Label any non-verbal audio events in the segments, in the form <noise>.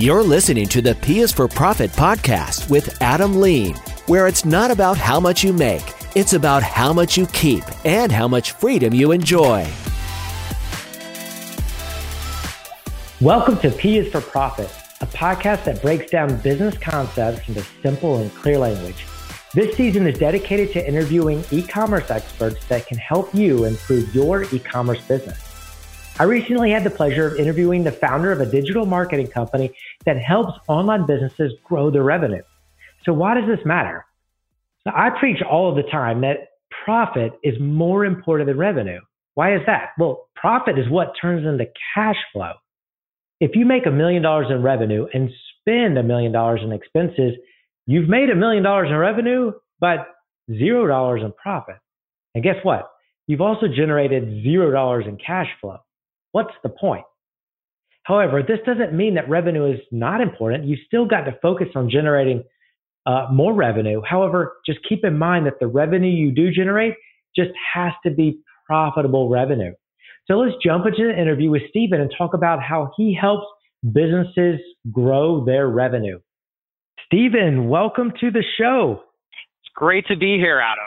You're listening to the P is for Profit podcast with Adam Lean, where it's not about how much you make, it's about how much you keep and how much freedom you enjoy. Welcome to P is for Profit, a podcast that breaks down business concepts into simple and clear language. This season is dedicated to interviewing e commerce experts that can help you improve your e commerce business. I recently had the pleasure of interviewing the founder of a digital marketing company that helps online businesses grow their revenue. So, why does this matter? So, I preach all of the time that profit is more important than revenue. Why is that? Well, profit is what turns into cash flow. If you make a million dollars in revenue and spend a million dollars in expenses, you've made a million dollars in revenue, but zero dollars in profit. And guess what? You've also generated zero dollars in cash flow. What's the point? However, this doesn't mean that revenue is not important. You still got to focus on generating uh, more revenue. However, just keep in mind that the revenue you do generate just has to be profitable revenue. So let's jump into the interview with Stephen and talk about how he helps businesses grow their revenue. Stephen, welcome to the show. It's great to be here, Adam.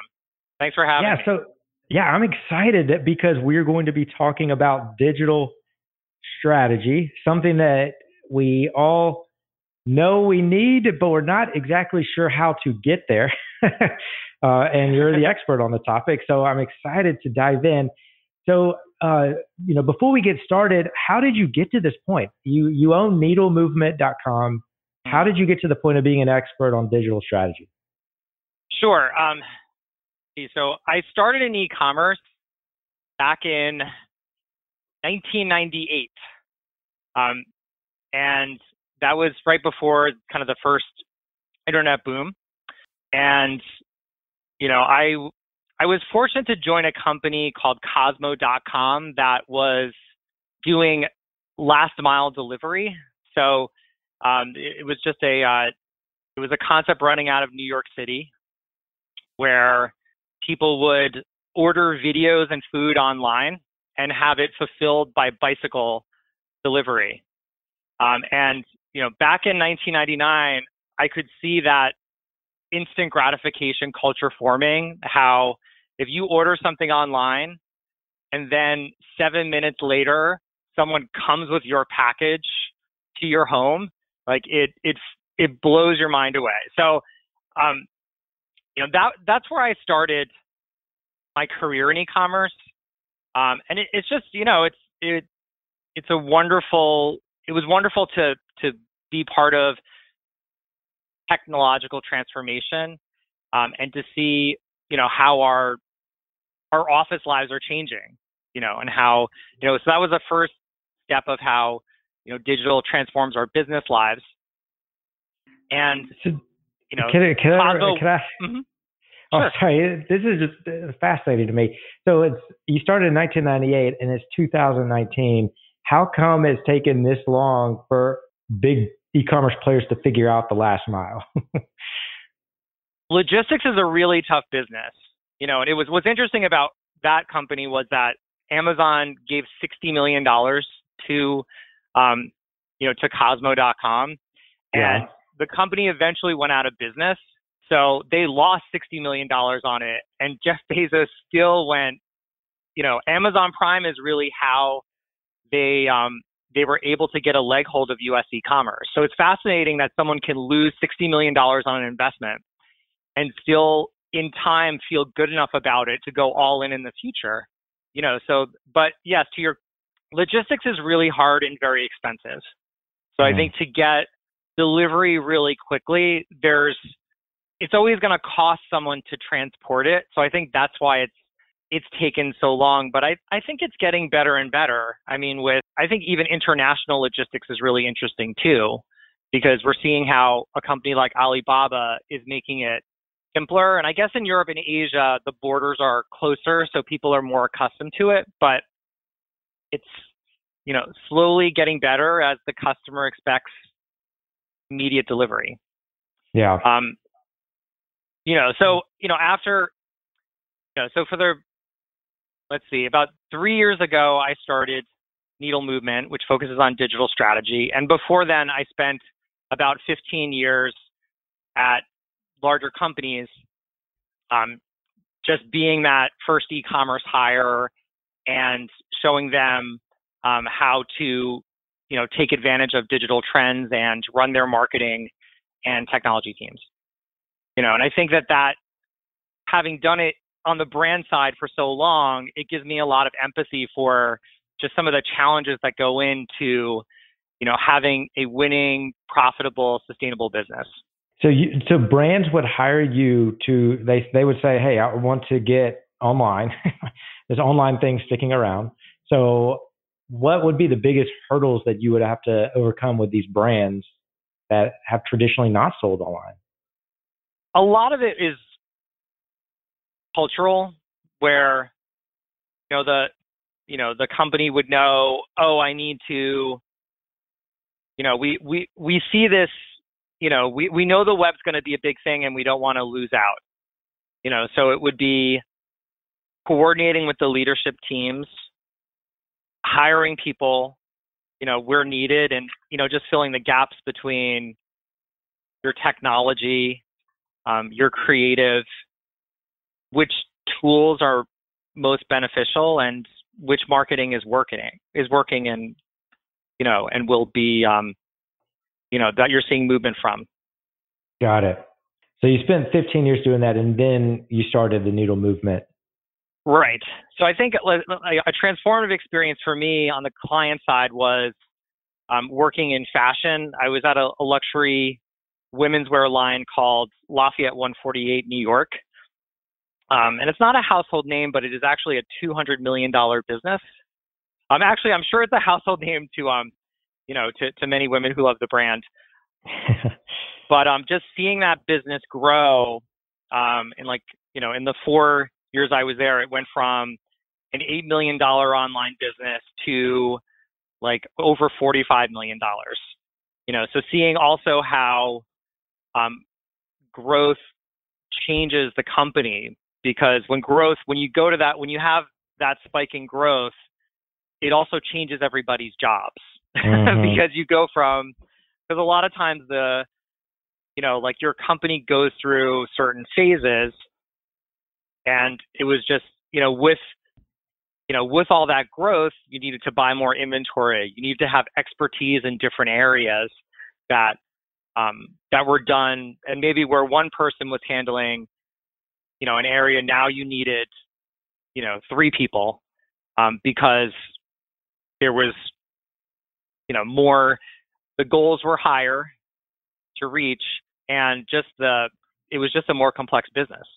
Thanks for having yeah, me. So yeah, I'm excited that because we're going to be talking about digital strategy, something that we all know we need, but we're not exactly sure how to get there. <laughs> uh, and you're the <laughs> expert on the topic, so I'm excited to dive in. So, uh, you know, before we get started, how did you get to this point? You you own NeedleMovement.com. How did you get to the point of being an expert on digital strategy? Sure. Um, so I started in e-commerce back in 1998, um, and that was right before kind of the first internet boom. And you know, I I was fortunate to join a company called Kozmo.com that was doing last mile delivery. So um, it, it, was just a uh, it was a concept running out of New York City where people would order videos and food online and have it fulfilled by bicycle delivery. Um, and you know, back in 1999, I could see that instant gratification culture forming. How if you order something online and then seven minutes later someone comes with your package to your home, like it it it blows your mind away. So um, you know that that's where I started my career in e-commerce, um, and it, it's just you know it's it it's a wonderful it was wonderful to to be part of technological transformation um, and to see you know how our our office lives are changing you know and how you know so that was the first step of how you know digital transforms our business lives. And you know can, I, can, I, can I, mm-hmm. Oh, sure. sorry. This is just uh, fascinating to me. So it's you started in 1998 and it's 2019. How come it's taken this long for big e-commerce players to figure out the last mile? <laughs> Logistics is a really tough business. You know, and it was what's interesting about that company was that Amazon gave 60 million dollars to, um, you know, to Kozmo.com, and yeah. The company eventually went out of business so they lost $60 million on it. And Jeff <laughs> Bezos still went, you know, Amazon Prime is really how they, um, they were able to get a leg hold of US e-commerce. So it's fascinating that someone can lose $60 million on an investment and still in time feel good enough about it to go all in in the future. You know, so, but yes, to your logistics is really hard and very expensive. So mm-hmm. I think to get delivery really quickly, there's it's always going to cost someone to transport it. So I think that's why it's it's taken so long. But I, I think it's getting better and better. I mean, with I think even international logistics is really interesting too, because we're seeing how a company like Alibaba is making it simpler. And I guess in Europe and Asia, the borders are closer, so people are more accustomed to it. But it's you know slowly getting better as the customer expects immediate delivery. Yeah. Um, you know, so you know after, you know, so for the, let's see, about three years ago, I started Needle Movement, which focuses on digital strategy. And before then, I spent about 15 years at larger companies, um, just being that first e-commerce hire and showing them um, how to, you know, take advantage of digital trends and run their marketing and technology teams. You know, and I think that that having done it on the brand side for so long, it gives me a lot of empathy for just some of the challenges that go into, you know, having a winning, profitable, sustainable business. So you, so brands would hire you to they they would say, "Hey, I want to get online." <laughs> There's online things sticking around. So what would be the biggest hurdles that you would have to overcome with these brands that have traditionally not sold online? A lot of it is cultural where you know the you know the company would know oh i need to you know we we we see this you know we we know the web's going to be a big thing and we don't want to lose out you know so it would be coordinating with the leadership teams hiring people you know where needed and you know just filling the gaps between your technology um, your creative which tools are most beneficial and which marketing is working is working and you know and will be um, you know that you're seeing movement from. Got it. So you spent 15 years doing that, and then you started the Needle Movement. Right. So I think a transformative experience for me on the client side was um, working in fashion. I was at a, a luxury women's wear line called Lafayette 148 New York, um, and it's not a household name, but it is actually a $200 million business. Um, actually, I'm sure it's a household <laughs> name to, um, you know, to, to many women who love the brand. <laughs> but um, just seeing that business grow, um, in like, you know, in the four years I was there, it went from an $8 million online business to like over $45 million. You know, so seeing also how um, growth changes the company because when growth, when you go to that, when you have that spike in growth, it also changes everybody's jobs <laughs> mm-hmm. because you go from, because a lot of times the, you know, like your company goes through certain phases and it was just, you know, with, you know, with all that growth, you needed to buy more inventory. You needed to have expertise in different areas that um, that were done, and maybe where one person was handling you know, an area now you needed, you know, three people um, because there was, you know, more, the goals were higher to reach and just the, it was just a more complex business.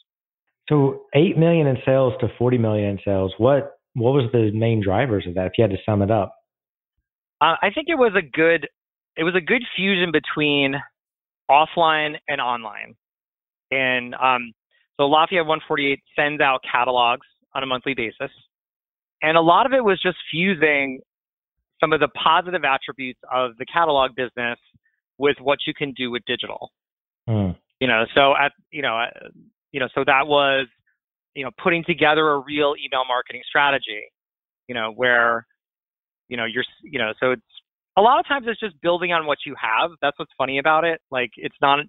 So 8 million in sales to 40 million in sales. What, what was the main drivers of that if you had to sum it up? Uh, I think it was a good, it was a good fusion between offline and online. And um, so Lafayette 148 sends out catalogs on a monthly basis. And a lot of it was just fusing some of the positive attributes of the catalog business with what you can do with digital. Mm. You know, so at you know, you know, so that was you know putting together a real email marketing strategy. You know, where you know you're you know, so it's a lot of times it's just building on what you have. That's what's funny about it. Like it's not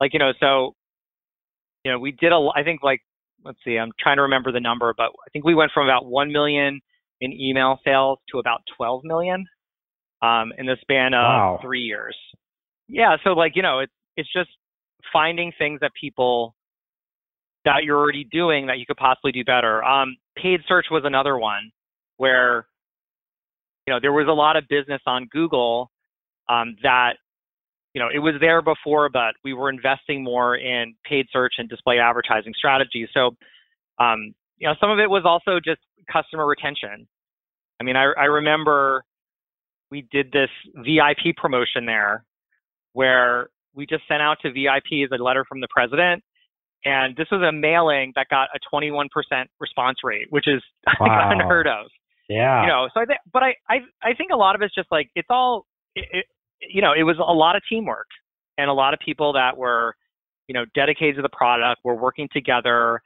like you know, so you know, we did a, I think like, let's see, I'm trying to remember the number, but I think we went from about 1 million in email sales to about 12 million um, in the span of wow. three years. Yeah. So like, you know, it's, it's just finding things that people that you're already doing that you could possibly do better. Um, paid search was another one where, you know, there was a lot of business on Google um, that you know, it was there before, but we were investing more in paid search and display advertising strategies. So, um, you know, some of it was also just customer retention. I mean, I, I remember we did this VIP promotion there where we just sent out to VIPs a letter from the president. And this was a mailing that got a 21% response rate, which is <laughs> wow. unheard of. Yeah. You know, so I think, but I, I, I think a lot of it's just like, it's all, it, you know, it was a lot of teamwork and a lot of people that were, you know, dedicated to the product, were working together.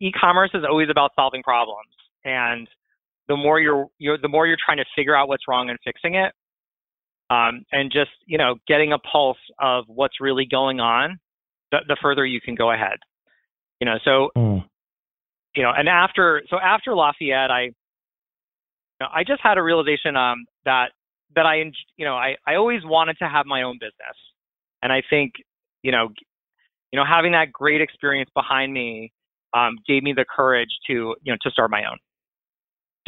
E-commerce is always about solving problems. And the more you're, you're the more you're trying to figure out what's wrong and fixing it. Um, and just you know getting a pulse of what's really going on, the, the further you can go ahead. You know, so mm. you know, and after so after Lafayette, I you know, I just had a realization um, that that I you know I I always wanted to have my own business, and I think you know you know having that great experience behind me um, gave me the courage to you know to start my own.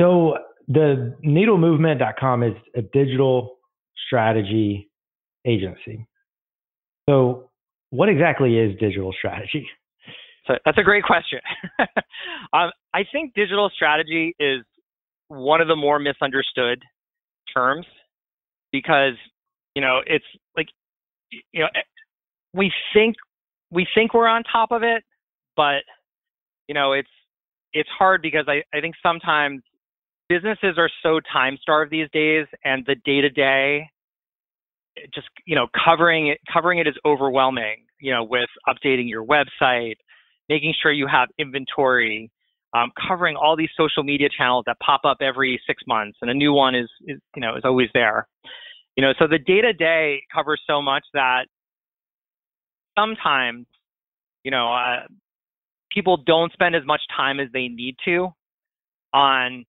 So the needlemovement.com is a digital strategy agency. So what exactly is digital strategy? So that's a great question. <laughs> um, I think digital strategy is one of the more misunderstood terms because you know it's like you know we think we think we're on top of it, but you know it's it's hard because I, I think sometimes businesses are so time starved these days and the day to day just you know covering it covering it is overwhelming you know with updating your website making sure you have inventory um, covering all these social media channels that pop up every six months and a new one is, is you know is always there. You know so the day to day covers so much that sometimes you know uh, people don't spend as much time as they need to on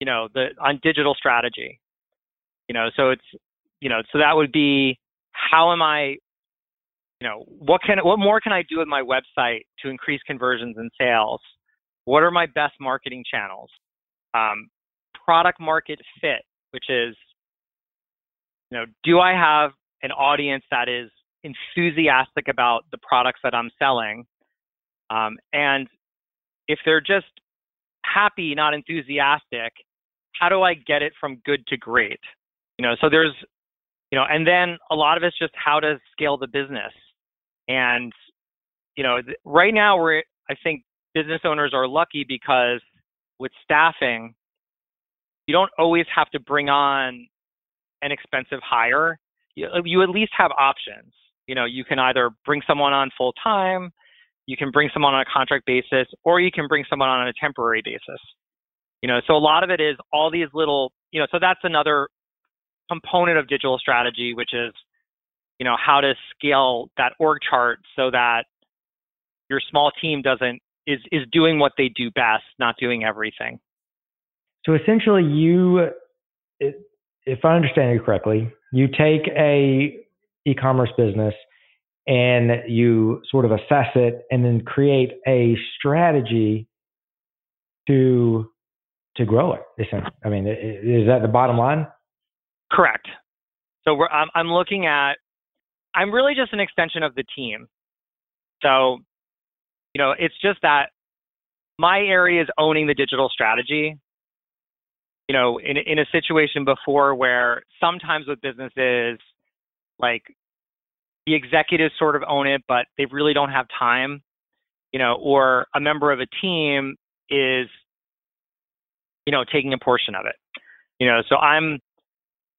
you know the on digital strategy. You know so it's you know so that would be how am i you know what can what more can i do with my website to increase conversions and sales? What are my best marketing channels? Um, product market fit which is you know do i have an audience that is enthusiastic about the products that i'm selling? Um, and if they're just happy not enthusiastic how do I get it from good to great? You know, so there's, you know, and then a lot of it's just how to scale the business. And, you know, th- right now we're, I think business owners are lucky because with staffing, you don't always have to bring on an expensive hire. You, uh, you at least have options. You know, you can either bring someone on full time, you can bring someone on a contract basis, or you can bring someone on a temporary basis. You know, so a lot of it is all these little, you know, so that's another component of digital strategy, which is, you know, how to scale that org chart so that your small team doesn't is is doing what they do best, not doing everything. So essentially, you, if I understand you correctly, you take a e-commerce business and you sort of assess it and then create a strategy to to grow it. I mean, is that the bottom line? Correct. So we're, I'm, I'm looking at, I'm really just an extension of the team. So, you know, it's just that my area is owning the digital strategy. You know, in, in a situation before where sometimes with businesses, like the executives sort of own it, but they really don't have time, you know, or a member of a team is you know, taking a portion of it. You know, so I'm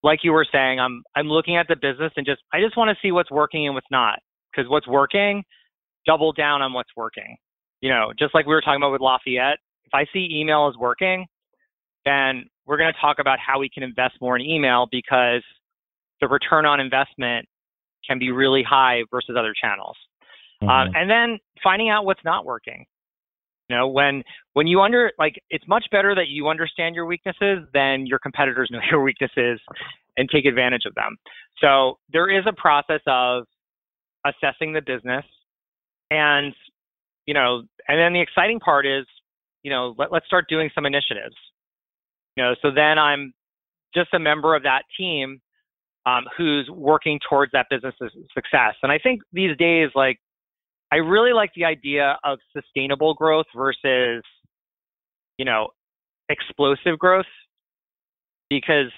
like you were saying, I'm I'm looking at the business and just I just want to see what's working and what's not. Because what's working, double down on what's working. You know, just like we were talking about with Lafayette, if I see email is working, then we're going to talk about how we can invest more in email because the return on investment can be really high versus other channels. Um, mm-hmm. Um, and then finding out what's not working. You know, when when you under like it's much better that you understand your weaknesses than your competitors <laughs> know your weaknesses and take advantage of them. So there is a process of assessing the business and you know, and then the exciting part is, you know, let, let's start doing some initiatives. You know, so then I'm just a member of that team um, who's working towards that business's success. And I think these days, like I really like the idea of sustainable growth versus, you know, explosive growth. Because,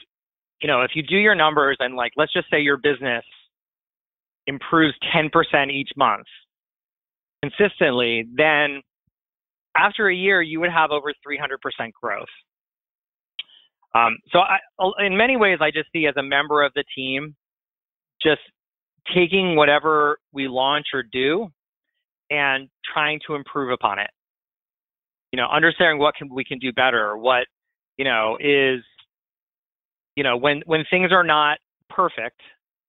you know, if you do your numbers and like, let's just say your business improves 10% each month consistently, then after a year, you would have over 300% growth. Um, so I, in many ways, I just see as a member of the team, just taking whatever we launch or do and trying to improve upon it. You know, understanding what can we can do better, what you know, is you know when when things are not perfect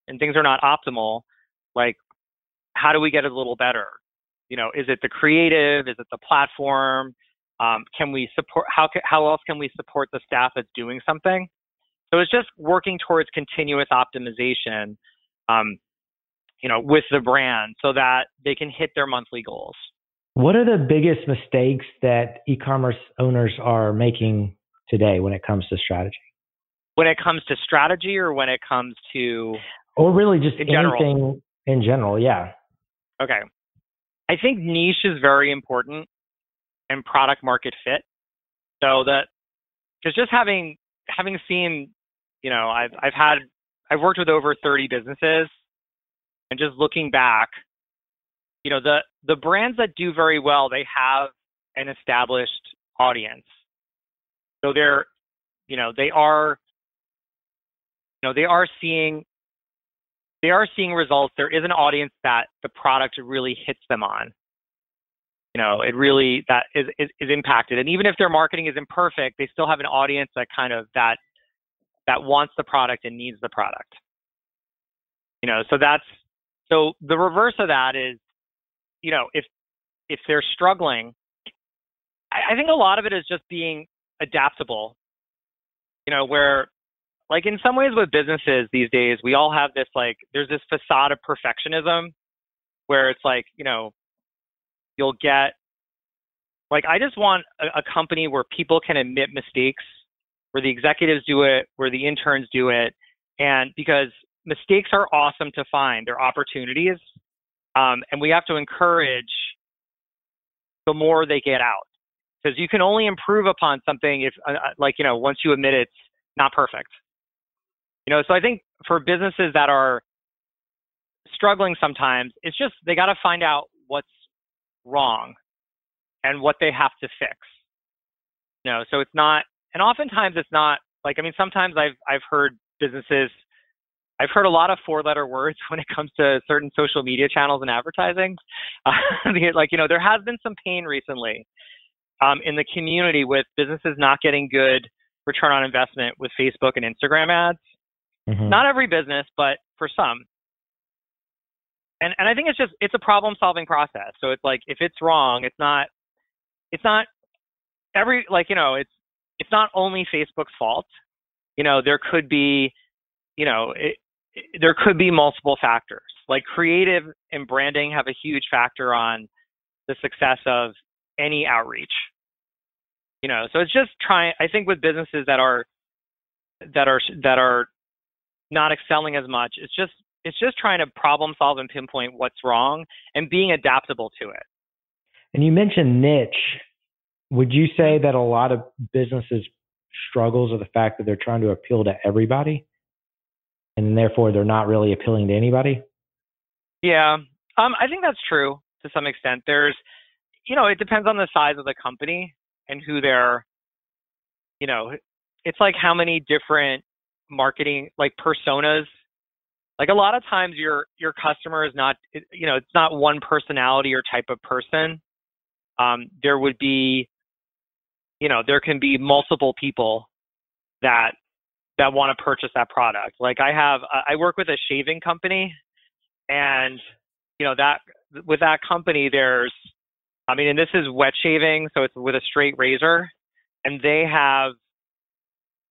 and things are not optimal, like how do we get it a little better? You know, is it the creative? Is it the platform? Um, can we support? How how else can we support the staff that's doing something? So it's just working towards continuous optimization, um, you know, with the brand so that they can hit their monthly goals. What are the biggest mistakes that e-commerce owners are making today when it comes to strategy? When it comes to strategy, or when it comes to, or really just in anything general? in general? Yeah. Okay. I think niche is very important and product market fit. So that because just having having seen, you know, I've I've had I've worked with over 30 businesses and just looking back, you know, the the brands that do very well, they have an established audience. So they're, you know, they are you know, they are seeing they are seeing results. There is an audience that the product really hits them on. You know, it really that is, is, is impacted. And even if their marketing is imperfect, they still have an audience that kind of that that wants the product and needs the product. You know, so that's so the reverse of that is, you know, if if they're struggling, I, I think a lot of it is just being adaptable. You know, where like in some ways with businesses these days, we all have this like there's this facade of perfectionism where it's like, you know, you'll get like I just want a, a company where people can admit mistakes, where the executives do it, where the interns do it, and because mistakes are awesome to find, they're opportunities, um, and we have to encourage the more they get out. Because you can only improve upon something if uh, uh, like you know once you admit it's not perfect. You know, so I think for businesses that are struggling sometimes, it's just they got to find out what's wrong and what they have to fix. You know, so it's not, and oftentimes it's not like I mean, sometimes I've I've heard businesses, I've heard a lot of four-letter words <laughs> when it comes to certain social media channels and advertising. <laughs> Uh, like you know, there has been some pain recently um, in the community with businesses not getting good return on investment with Facebook and Instagram ads. Mm-hmm. Not every business, but for some. And and I think it's just it's a problem solving process. So it's like if it's wrong, it's not it's not every like you know it's it's not only Facebook's fault. You know there could be you know it, there could be multiple factors. Like creative and branding have a huge factor on the success of any outreach. You know, so it's just trying. I think with businesses that are that are that are not excelling as much. It's just it's just trying to problem solve and pinpoint what's wrong and being adaptable to it. And you mentioned niche. Would you say that a lot of businesses struggles with the fact that they're trying to appeal to everybody and therefore they're not really appealing to anybody? Yeah. Um, I think that's true to some extent. There's you know, it depends on the size of the company and who they're you know, it's like how many different marketing like personas like a lot of times your your customer is not you know it's not one personality or type of person um, there would be you know there can be multiple people that that want to purchase that product like i have i work with a shaving company and you know that with that company there's i mean and this is wet shaving so it's with a straight razor and they have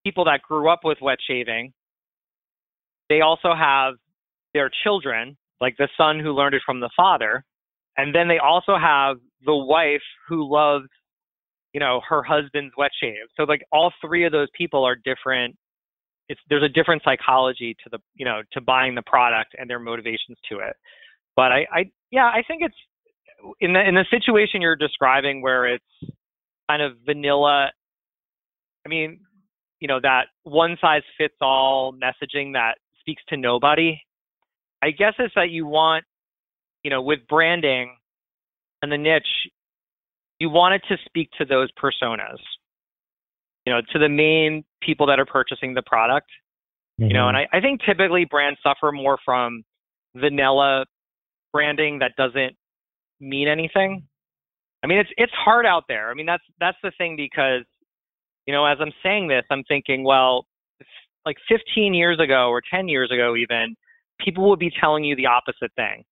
people that grew up with wet shaving. They also have their children, like the son who learned it from the father. And then they also have the wife who loves, you know, her husband's wet shave. So like all three of those people are different. It's there's a different psychology to the, you know, to buying the product and their motivations to it. But I, I yeah, I think it's in the in the situation you're describing where it's kind of vanilla. I mean, you know that one size fits all messaging that speaks to nobody i guess it's that you want you know with branding and the niche you want it to speak to those personas you know to the main people that are purchasing the product mm-hmm. you know and mm-hmm. I, I think typically brands suffer more from vanilla branding that doesn't mean anything i mean it's it's hard out there i mean that's that's the thing because you know, as I'm saying this, I'm thinking, well, like 15 years ago or 10 years ago, even, people would be telling you the opposite thing.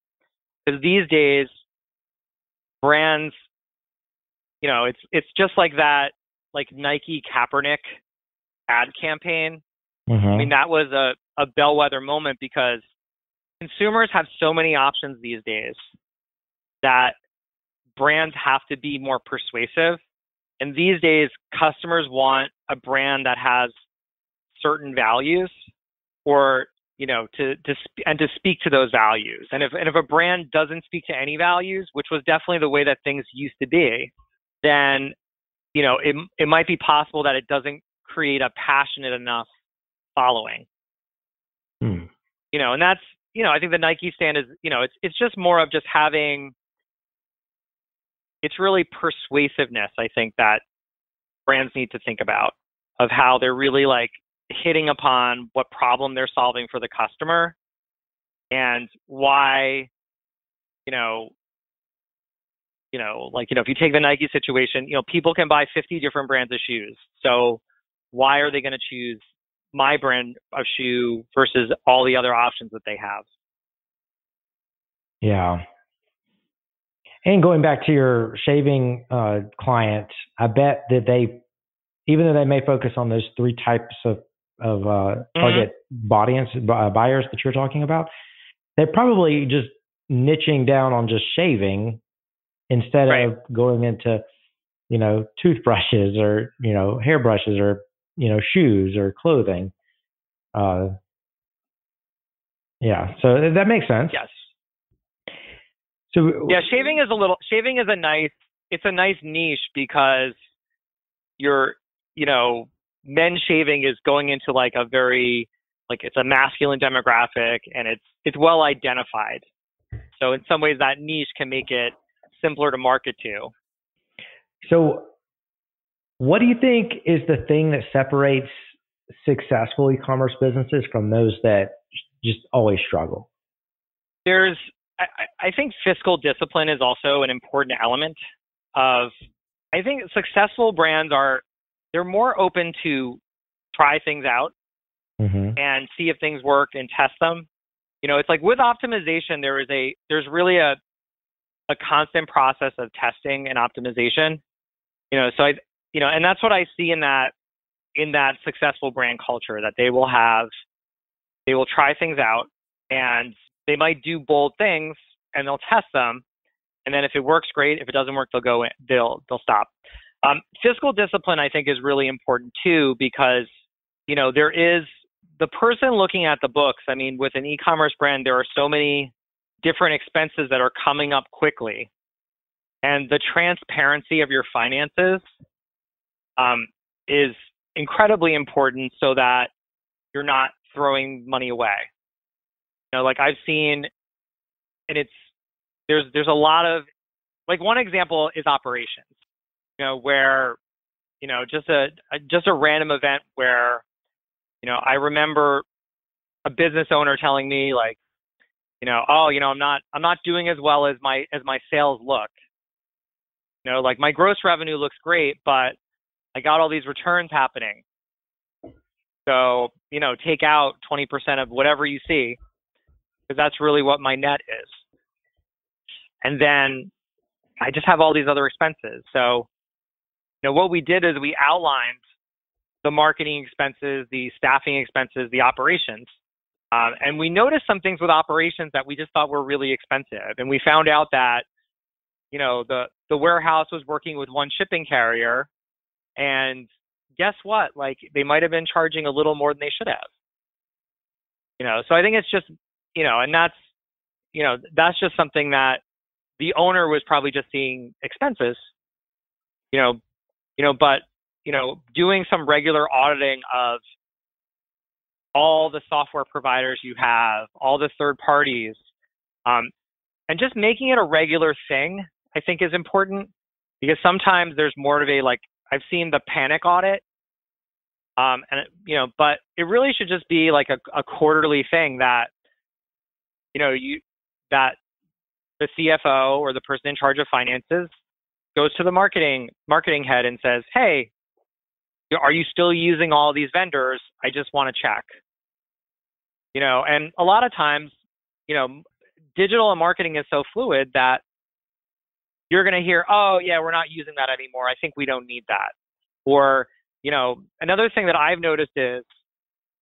Because these days, brands, you know, it's it's just like that, like Nike Kaepernick ad campaign. Mm-hmm. I mean, that was a, a bellwether moment because consumers have so many options these days that brands have to be more persuasive. And these days, customers want a brand that has certain values or you know to to sp- and to speak to those values and if and if a brand doesn't speak to any values which was definitely the way that things used to be then you know it it might be possible that it doesn't create a passionate enough following hmm. you know and that's you know i think the nike stand is you know it's it's just more of just having it's really persuasiveness i think that brands need to think about of how they're really like hitting upon what problem they're solving for the customer and why you know you know like you know if you take the Nike situation you know people can buy 50 different brands of shoes so why are they going to choose my brand of shoe versus all the other options that they have yeah and going back to your shaving uh, client i bet that they even though they may focus on those three types of of uh, mm-hmm. target mm-hmm. audience uh, buyers that you're talking about, they're probably just niching down on just shaving instead right. of going into you know toothbrushes or you know hairbrushes or you know shoes or clothing. Uh, yeah, so that makes sense. Yes. So yeah, shaving is a little shaving is a nice it's a nice niche because you're you know men shaving is going into like a very like it's a masculine demographic and it's it's well identified. So in some ways that niche can make it simpler to market to. So what do you think is the thing that separates successful e-commerce businesses from those that just always struggle? There's I, I think fiscal discipline is also an important element of I think successful brands are they're more open to try things out mm-hmm. and see if things work and test them. You know, it's like with optimization, there is a there's really a a constant process of testing and optimization. You know, so I you know, and that's what I see in that in that successful brand culture that they will have they will try things out and they might do bold things and they'll test them and then if it works great if it doesn't work they'll go in they'll they'll stop um, fiscal discipline, I think, is really important too because you know there is the person looking at the books. I mean, with an e-commerce brand, there are so many different expenses that are coming up quickly, and the transparency of your finances um, is incredibly important so that you're not throwing money away. You know, like I've seen, and it's there's there's a lot of like one example is operations you know, where, you know, just a, a just a random event where, you know, I remember a business owner telling me like, you know, oh, you know, I'm not I'm not doing as well as my as my sales look. You know, like my gross revenue looks great, but I got all these returns happening. So, you know, take out 20% of whatever you see because that's really what my net is. And then I just have all these other expenses. So, you know, what we did is we outlined the marketing expenses, the staffing expenses, the operations. Uh, and we noticed some things with operations that we just thought were really expensive. And we found out that, you know, the, the warehouse was working with one shipping carrier. And guess what? Like they might have been charging a little more than they should have. You know, so I think it's just, you know, and that's, you know, that's just something that the owner was probably just seeing expenses, you know, you know, but you know, doing some regular auditing of all the software providers you have, all the third parties, um, and just making it a regular thing, I think is important because sometimes there's more of a like I've seen the panic audit, um, and you know, but it really should just be like a, a quarterly thing that you know you that the CFO or the person in charge of finances goes to the marketing marketing head and says, "Hey, are you still using all these vendors? I just want to check. You know, and a lot of times, you know, digital and marketing is so fluid that you're going to hear, oh, yeah, we're not using that anymore. I think we don't need that. Or, you know, another thing that I've noticed is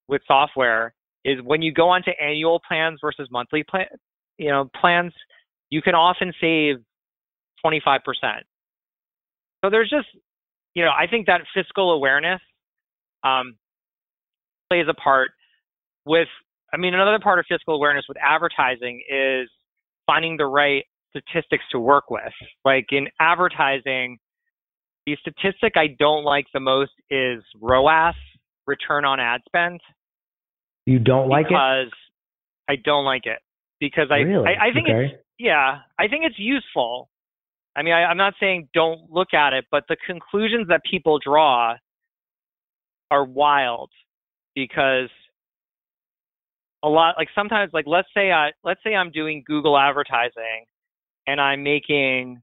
with software is when you go onto annual plans versus monthly plan, you know, plans, you can often save 25%. So there's just, you know, I think that fiscal awareness um, plays a part with, I mean, another part of fiscal awareness with advertising is finding the right statistics to work with. Like in advertising, the statistic I don't like the most is ROAS, return on ad spend. You don't like it? Because I don't like it. Because I, really? I, I, think okay. it's, yeah, I think it's useful. I mean, I, I'm not saying don't look at it, but the conclusions that people draw are wild because a lot like sometimes like let's say I let's say I'm doing Google advertising and I'm making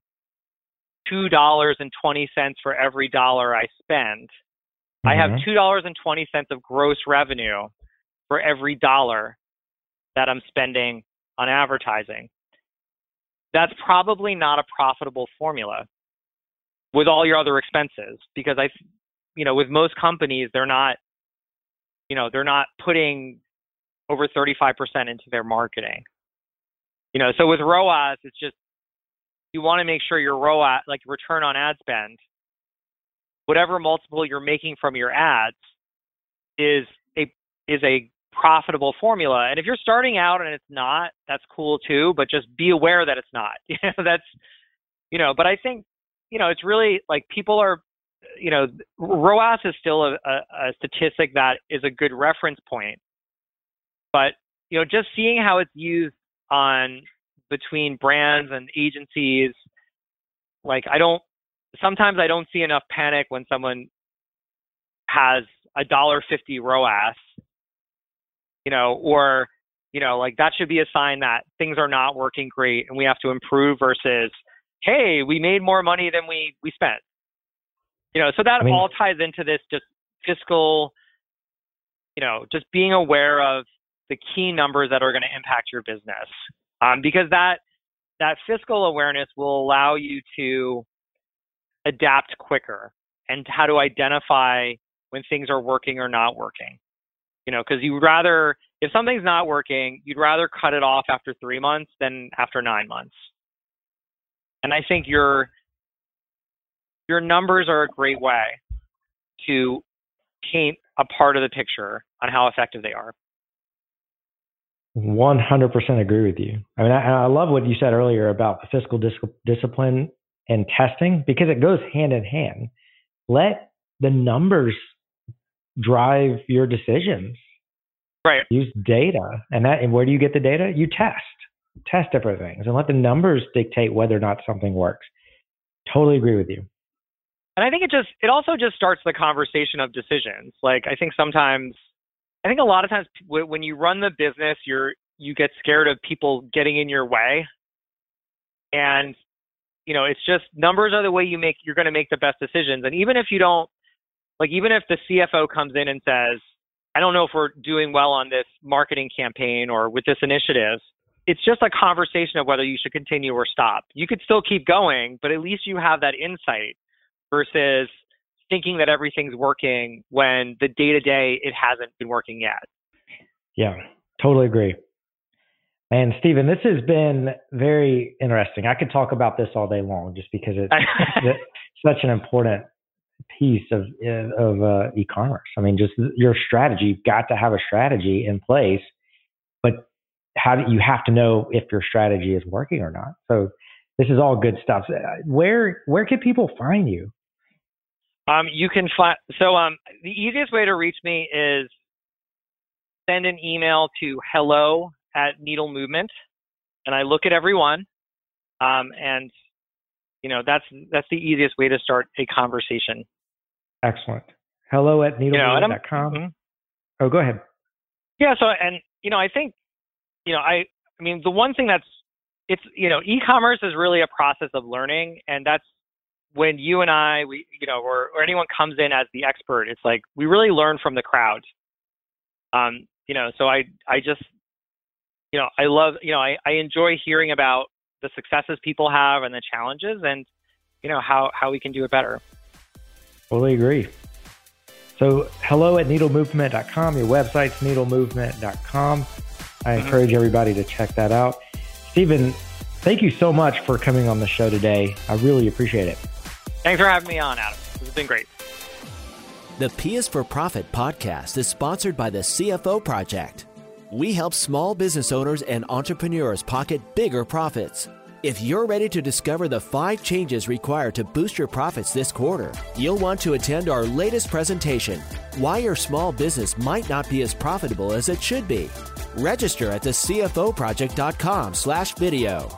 two dollars and twenty cents for every dollar I spend. Mm-hmm. I have mm-hmm. two dollars and twenty cents of gross revenue for every dollar that I'm spending on advertising. That's probably not a profitable formula with all your other expenses because I, you know, with most companies, they're not, you know, they're not putting over 35% into their marketing. You know, so with ROAS, it's just you want to make sure your ROAS, like return on ad spend, whatever multiple you're making from your ads, is a is a profitable formula. And if you're starting out and it's not, that's cool too. But just be aware that it's not. <laughs> You know, that's you know. But I think you know it's really like people are. You know, ROAS is still a, a, a statistic that is a good reference point. But you know, just seeing how it's used on between brands and agencies. Like I don't sometimes I don't see enough panic when someone has a dollar fifty ROAS, you know, or you know, like that should be a sign that things are not working great and we have to improve versus, hey, we made more money than we we spent. You know, so that I mean, all ties into this just fiscal, you know, just being aware of the key numbers that are going to impact your business um, because that that fiscal awareness will allow you to adapt quicker and how to identify when things are working or not working. You know, because you would rather if something's not working, you'd rather cut it off after three months than after nine months. And I think your your numbers are a great way to paint a part of the picture on how effective they are. 100% agree with you. I mean, I, I love what you said earlier about fiscal dis- discipline and testing because it goes hand in hand. Let the numbers drive your decisions. Right. Use data, and that. And where do you get the data? You test, test different things, and let the numbers dictate whether or not something works. Totally agree with you. And I think it just it also just starts the conversation of decisions. Like I think sometimes I think a lot of times when you run the business, you're you get scared of people getting in your way, and you know it's just numbers are the way you make you're going to make the best decisions. And even if you don't, like even if the CFO comes in and says, "I don't know if we're doing well on this marketing campaign or with this initiative," it's just a conversation of whether you should continue or stop. You could still keep going, but at least you have that insight versus thinking that everything's working when the day to day it hasn't been working yet. Yeah, totally agree. And Stephen, this has been very interesting. I could talk about this all day long just because it's, it's <laughs> such an important piece of of uh, e-commerce. I mean, just your strategy. You've got to have a strategy in place, but how do you have to know if your strategy is working or not? So this is all good stuff. Where where can people find you? Um, you can find so um, the easiest way to reach me is send an email to hello at Needle Movement, and I look at everyone, um, and you know that's that's the easiest way to start a conversation. Excellent. Hello at needlemovement.com. You know, mm-hmm. Oh, go ahead. Yeah. So, and you know, I think, you know, I, I mean, the one thing that's, it's, you know, e-commerce is really a process of learning, and that's when you and I, we, you know, or, or anyone comes in as the expert, it's like we really learn from the crowd. Um, you know, so I, I just, you know, I love, you know, I, I enjoy hearing about the successes people have and the challenges, and you know how how we can do it better. Totally agree. So, hello at needlemovement.com. Your website's needlemovement.com. I mm-hmm. encourage everybody to check that out. Stephen, thank you so much for coming on the show today. I really appreciate it. Thanks for having me on, Adam. It's been great. The P is for Profit podcast is sponsored by the CFO Project. We help small business owners and entrepreneurs pocket bigger profits. If you're ready to discover the five changes required to boost your profits this quarter, you'll want to attend our latest presentation Why Your Small Business Might Not Be as Profitable as It Should Be. Register at the CFOproject.com slash video.